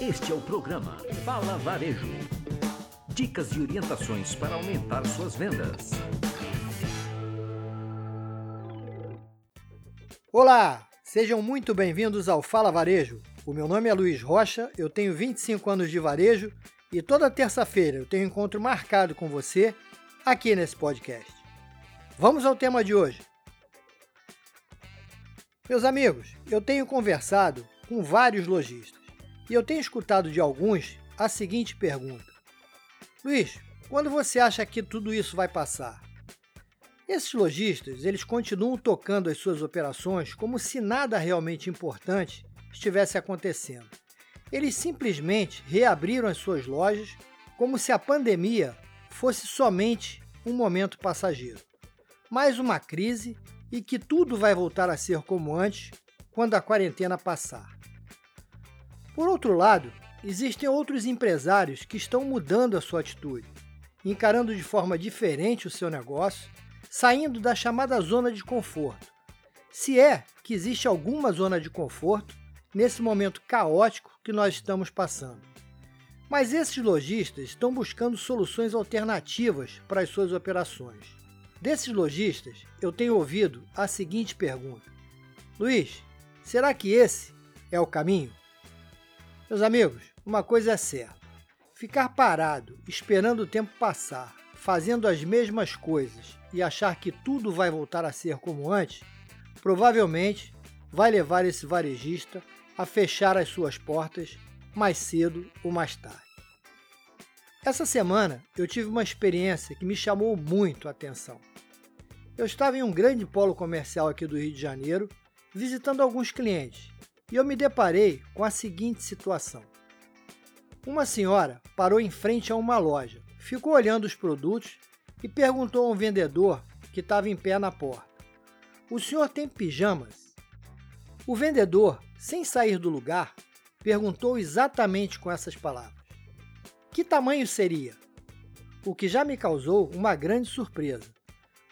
Este é o programa Fala Varejo. Dicas e orientações para aumentar suas vendas. Olá, sejam muito bem-vindos ao Fala Varejo. O meu nome é Luiz Rocha, eu tenho 25 anos de varejo e toda terça-feira eu tenho um encontro marcado com você aqui nesse podcast. Vamos ao tema de hoje. Meus amigos, eu tenho conversado com vários lojistas e eu tenho escutado de alguns a seguinte pergunta: Luiz, quando você acha que tudo isso vai passar? Esses lojistas, eles continuam tocando as suas operações como se nada realmente importante estivesse acontecendo. Eles simplesmente reabriram as suas lojas como se a pandemia fosse somente um momento passageiro. Mais uma crise e que tudo vai voltar a ser como antes quando a quarentena passar. Por outro lado, existem outros empresários que estão mudando a sua atitude, encarando de forma diferente o seu negócio, saindo da chamada zona de conforto. Se é que existe alguma zona de conforto nesse momento caótico que nós estamos passando. Mas esses lojistas estão buscando soluções alternativas para as suas operações. Desses lojistas, eu tenho ouvido a seguinte pergunta: Luiz, será que esse é o caminho? Meus amigos, uma coisa é certa: ficar parado, esperando o tempo passar, fazendo as mesmas coisas e achar que tudo vai voltar a ser como antes, provavelmente vai levar esse varejista a fechar as suas portas mais cedo ou mais tarde. Essa semana eu tive uma experiência que me chamou muito a atenção. Eu estava em um grande polo comercial aqui do Rio de Janeiro, visitando alguns clientes, e eu me deparei com a seguinte situação. Uma senhora parou em frente a uma loja, ficou olhando os produtos e perguntou a um vendedor que estava em pé na porta: O senhor tem pijamas? O vendedor, sem sair do lugar, perguntou exatamente com essas palavras: Que tamanho seria? O que já me causou uma grande surpresa.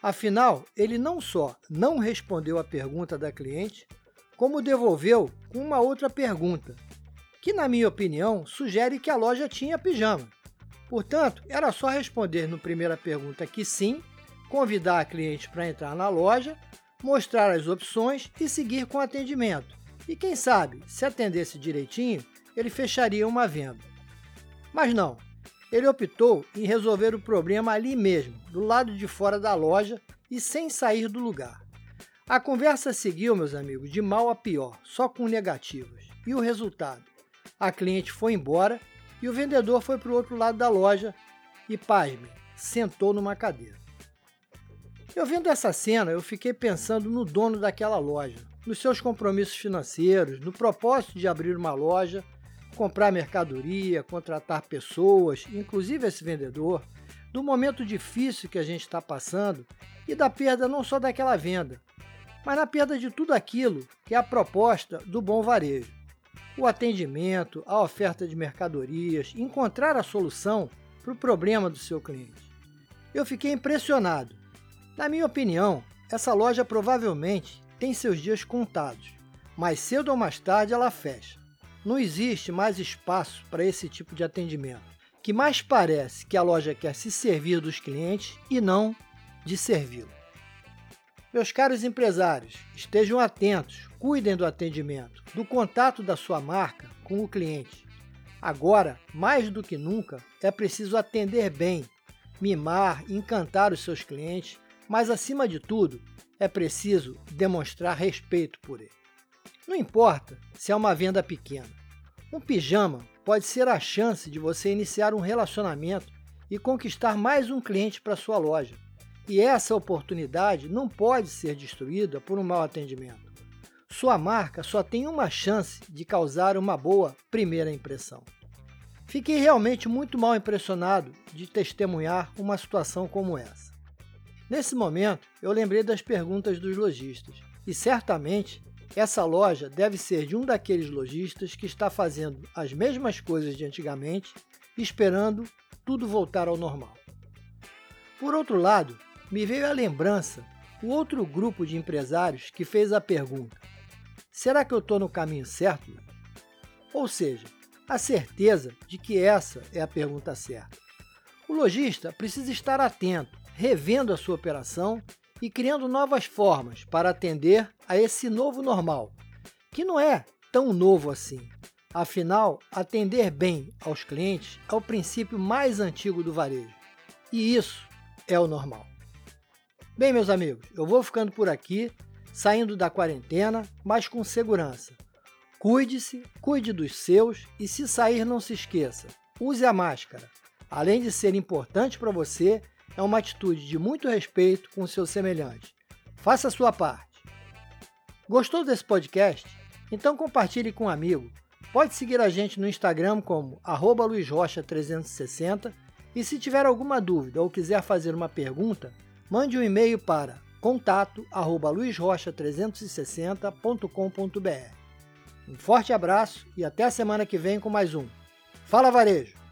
Afinal, ele não só não respondeu à pergunta da cliente, como devolveu com uma outra pergunta, que, na minha opinião, sugere que a loja tinha pijama. Portanto, era só responder no primeira pergunta que sim, convidar a cliente para entrar na loja, mostrar as opções e seguir com o atendimento. E quem sabe, se atendesse direitinho, ele fecharia uma venda. Mas não, ele optou em resolver o problema ali mesmo, do lado de fora da loja e sem sair do lugar. A conversa seguiu, meus amigos, de mal a pior, só com negativas. E o resultado? A cliente foi embora e o vendedor foi para o outro lado da loja e, pasme, sentou numa cadeira. Eu vendo essa cena, eu fiquei pensando no dono daquela loja, nos seus compromissos financeiros, no propósito de abrir uma loja, comprar mercadoria, contratar pessoas, inclusive esse vendedor, do momento difícil que a gente está passando e da perda não só daquela venda, mas na perda de tudo aquilo que é a proposta do bom varejo. O atendimento, a oferta de mercadorias, encontrar a solução para o problema do seu cliente. Eu fiquei impressionado. Na minha opinião, essa loja provavelmente tem seus dias contados, mas cedo ou mais tarde ela fecha. Não existe mais espaço para esse tipo de atendimento, que mais parece que a loja quer se servir dos clientes e não de servi-lo. Meus caros empresários, estejam atentos, cuidem do atendimento, do contato da sua marca com o cliente. Agora, mais do que nunca, é preciso atender bem, mimar, encantar os seus clientes, mas acima de tudo, é preciso demonstrar respeito por ele. Não importa se é uma venda pequena. Um pijama pode ser a chance de você iniciar um relacionamento e conquistar mais um cliente para sua loja. E essa oportunidade não pode ser destruída por um mau atendimento. Sua marca só tem uma chance de causar uma boa primeira impressão. Fiquei realmente muito mal impressionado de testemunhar uma situação como essa. Nesse momento, eu lembrei das perguntas dos lojistas, e certamente essa loja deve ser de um daqueles lojistas que está fazendo as mesmas coisas de antigamente, esperando tudo voltar ao normal. Por outro lado, me veio à lembrança o outro grupo de empresários que fez a pergunta: será que eu estou no caminho certo? Ou seja, a certeza de que essa é a pergunta certa. O lojista precisa estar atento, revendo a sua operação e criando novas formas para atender a esse novo normal, que não é tão novo assim. Afinal, atender bem aos clientes é o princípio mais antigo do varejo. E isso é o normal. Bem, meus amigos, eu vou ficando por aqui, saindo da quarentena, mas com segurança. Cuide-se, cuide dos seus e se sair não se esqueça, use a máscara. Além de ser importante para você, é uma atitude de muito respeito com o seu semelhante. Faça a sua parte. Gostou desse podcast? Então compartilhe com um amigo. Pode seguir a gente no Instagram como luizrocha360 e se tiver alguma dúvida ou quiser fazer uma pergunta, mande um e-mail para contato@luizrocha360.com.br. Um forte abraço e até a semana que vem com mais um Fala Varejo!